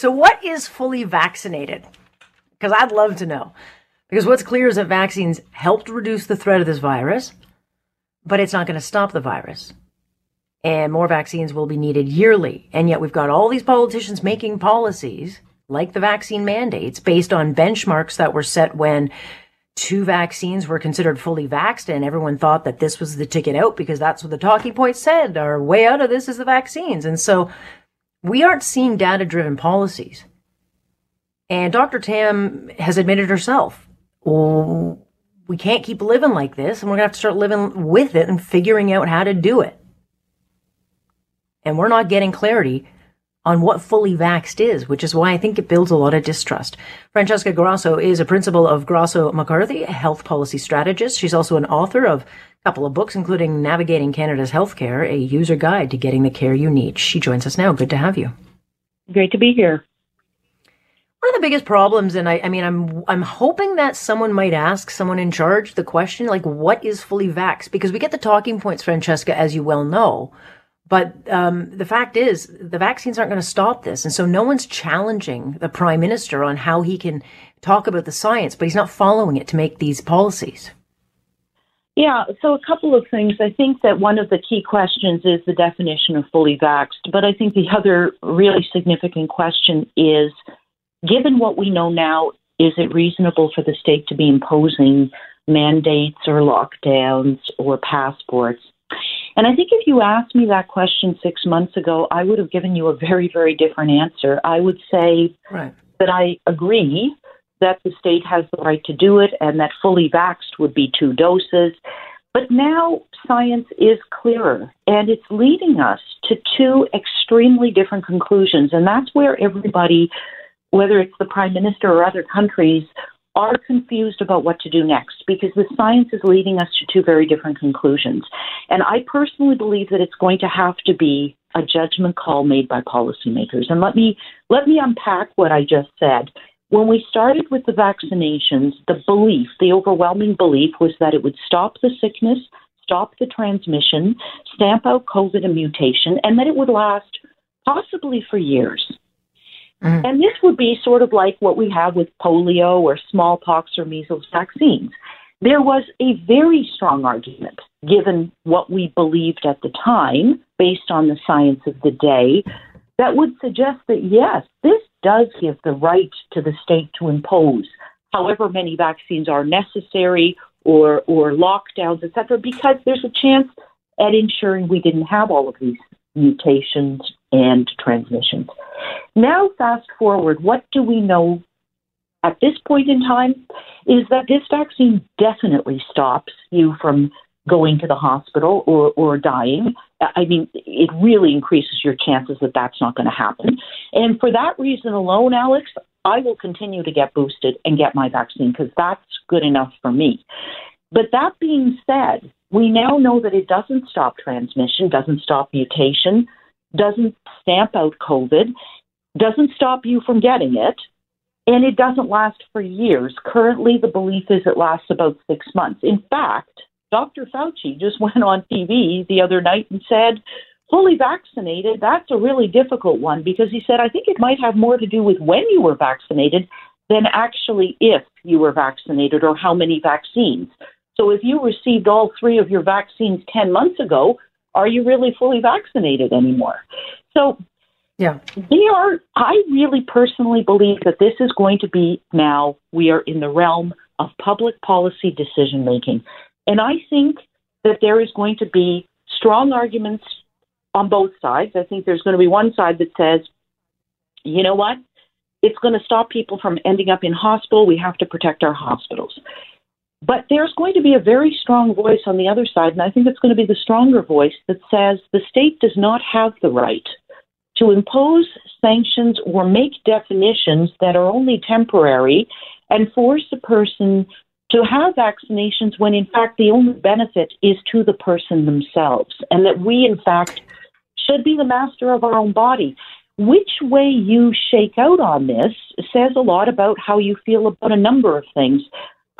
So, what is fully vaccinated? Because I'd love to know. Because what's clear is that vaccines helped reduce the threat of this virus, but it's not going to stop the virus. And more vaccines will be needed yearly. And yet we've got all these politicians making policies like the vaccine mandates based on benchmarks that were set when two vaccines were considered fully vaxxed and everyone thought that this was the ticket out because that's what the talking points said. Our way out of this is the vaccines. And so we aren't seeing data driven policies. And Dr. Tam has admitted herself, well, we can't keep living like this and we're going to have to start living with it and figuring out how to do it. And we're not getting clarity on what fully vaxxed is, which is why I think it builds a lot of distrust. Francesca Grasso is a principal of Grasso McCarthy, a health policy strategist. She's also an author of a couple of books, including Navigating Canada's Healthcare, a user guide to getting the care you need. She joins us now. Good to have you. Great to be here. One of the biggest problems, and I, I mean, I'm I'm hoping that someone might ask someone in charge the question, like, what is fully vaxxed? Because we get the talking points, Francesca, as you well know, but um, the fact is, the vaccines aren't going to stop this. And so no one's challenging the prime minister on how he can talk about the science, but he's not following it to make these policies. Yeah, so a couple of things. I think that one of the key questions is the definition of fully vaxxed. But I think the other really significant question is given what we know now, is it reasonable for the state to be imposing mandates or lockdowns or passports and I think if you asked me that question six months ago, I would have given you a very, very different answer. I would say right. that I agree that the state has the right to do it and that fully vaxxed would be two doses. But now science is clearer and it's leading us to two extremely different conclusions. And that's where everybody, whether it's the prime minister or other countries, are confused about what to do next because the science is leading us to two very different conclusions. And I personally believe that it's going to have to be a judgment call made by policymakers. And let me let me unpack what I just said. When we started with the vaccinations, the belief, the overwhelming belief was that it would stop the sickness, stop the transmission, stamp out COVID and mutation, and that it would last possibly for years. Mm-hmm. And this would be sort of like what we have with polio or smallpox or measles vaccines. There was a very strong argument, given what we believed at the time, based on the science of the day, that would suggest that yes, this does give the right to the state to impose however many vaccines are necessary or or lockdowns, et cetera, because there's a chance at ensuring we didn't have all of these mutations and transmissions. Now, fast forward, what do we know at this point in time is that this vaccine definitely stops you from going to the hospital or, or dying. I mean, it really increases your chances that that's not going to happen. And for that reason alone, Alex, I will continue to get boosted and get my vaccine because that's good enough for me. But that being said, we now know that it doesn't stop transmission, doesn't stop mutation, doesn't stamp out COVID, doesn't stop you from getting it, and it doesn't last for years. Currently, the belief is it lasts about six months. In fact, Dr. Fauci just went on TV the other night and said, fully vaccinated, that's a really difficult one because he said, I think it might have more to do with when you were vaccinated than actually if you were vaccinated or how many vaccines. So if you received all three of your vaccines 10 months ago, are you really fully vaccinated anymore? So, yeah, they are. I really personally believe that this is going to be now. We are in the realm of public policy decision making, and I think that there is going to be strong arguments on both sides. I think there's going to be one side that says, you know what, it's going to stop people from ending up in hospital. We have to protect our hospitals. But there's going to be a very strong voice on the other side, and I think it's going to be the stronger voice that says the state does not have the right to impose sanctions or make definitions that are only temporary and force a person to have vaccinations when in fact the only benefit is to the person themselves and that we in fact should be the master of our own body. Which way you shake out on this says a lot about how you feel about a number of things.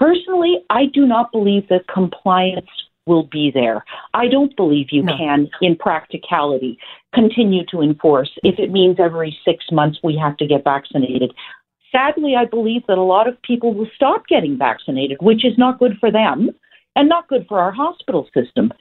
Personally, I do not believe that compliance will be there. I don't believe you no. can, in practicality, continue to enforce if it means every six months we have to get vaccinated. Sadly, I believe that a lot of people will stop getting vaccinated, which is not good for them and not good for our hospital system.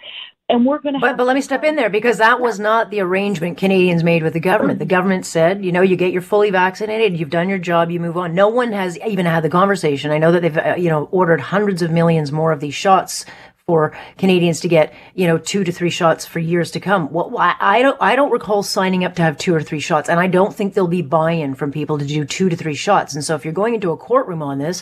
And we're going to. But, but let me step in there because that was not the arrangement Canadians made with the government. The government said, you know, you get your fully vaccinated, you've done your job, you move on. No one has even had the conversation. I know that they've, uh, you know, ordered hundreds of millions more of these shots for Canadians to get, you know, two to three shots for years to come. Well, I don't, I don't recall signing up to have two or three shots, and I don't think there'll be buy-in from people to do two to three shots. And so, if you're going into a courtroom on this,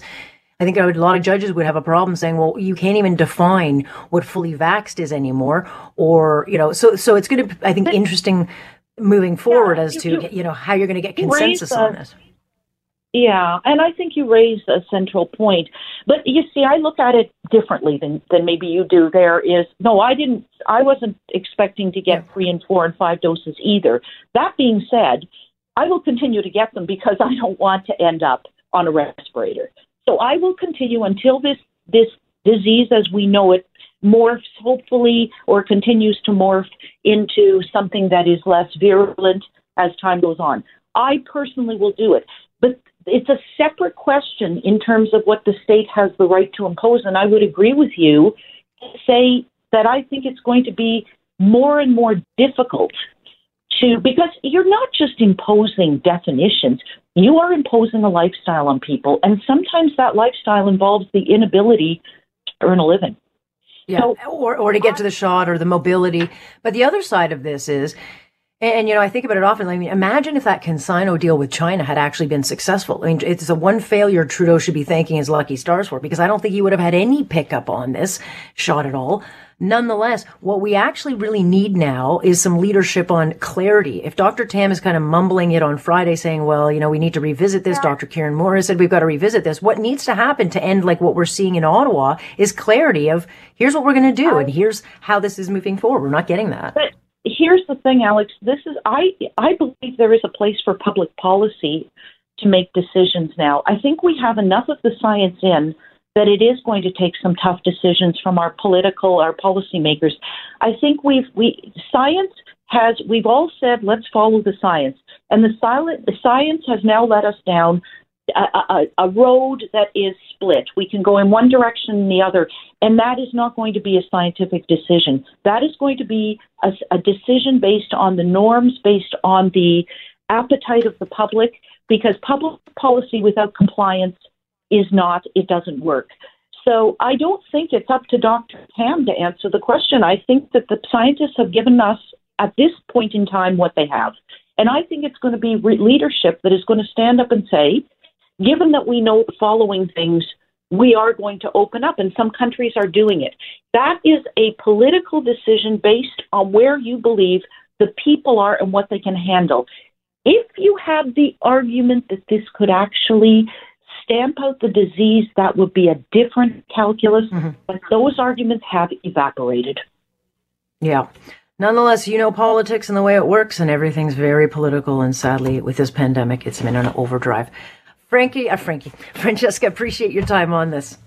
I think a lot of judges would have a problem saying, well, you can't even define what fully vaxed is anymore. Or, you know, so, so it's going to, I think, interesting moving forward yeah, as to, you, you, know, how you're going to get consensus on this. Yeah, and I think you raise a central point. But you see, I look at it differently than, than maybe you do. There is, no, I didn't, I wasn't expecting to get three and four and five doses either. That being said, I will continue to get them because I don't want to end up on a respirator. So I will continue until this this disease as we know it morphs hopefully or continues to morph into something that is less virulent as time goes on. I personally will do it. But it's a separate question in terms of what the state has the right to impose. And I would agree with you say that I think it's going to be more and more difficult to, because you're not just imposing definitions, you are imposing a lifestyle on people. And sometimes that lifestyle involves the inability to earn a living. Yeah, so, or, or to get to the shot or the mobility. But the other side of this is, and, you know, I think about it often. I mean, imagine if that Cansino deal with China had actually been successful. I mean, it's a one failure Trudeau should be thanking his lucky stars for because I don't think he would have had any pickup on this shot at all. Nonetheless, what we actually really need now is some leadership on clarity. If Dr. Tam is kind of mumbling it on Friday saying, well, you know, we need to revisit this, Dr. Kieran Moore said we've got to revisit this. What needs to happen to end like what we're seeing in Ottawa is clarity of here's what we're going to do and here's how this is moving forward. We're not getting that. But here's the thing, Alex. This is I I believe there is a place for public policy to make decisions now. I think we have enough of the science in that it is going to take some tough decisions from our political, our policymakers. I think we've we science has we've all said let's follow the science, and the silent the science has now led us down a, a, a road that is split. We can go in one direction and the other, and that is not going to be a scientific decision. That is going to be a, a decision based on the norms, based on the appetite of the public, because public policy without compliance is not, it doesn't work. So I don't think it's up to Dr. Tam to answer the question. I think that the scientists have given us at this point in time what they have. And I think it's going to be re- leadership that is going to stand up and say, given that we know the following things, we are going to open up, and some countries are doing it. That is a political decision based on where you believe the people are and what they can handle. If you have the argument that this could actually stamp out the disease, that would be a different calculus. Mm-hmm. But those arguments have evaporated. Yeah. Nonetheless, you know politics and the way it works, and everything's very political. And sadly, with this pandemic, it's been an overdrive. Frankie, uh, Frankie, Francesca, appreciate your time on this.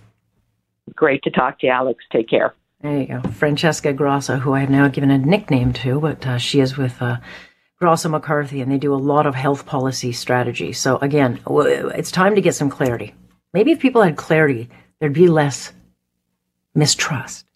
Great to talk to you, Alex. Take care. There you go. Francesca Grasso, who I have now given a nickname to, but uh, she is with uh, Grasso McCarthy, and they do a lot of health policy strategy. So again, it's time to get some clarity. Maybe if people had clarity, there'd be less mistrust.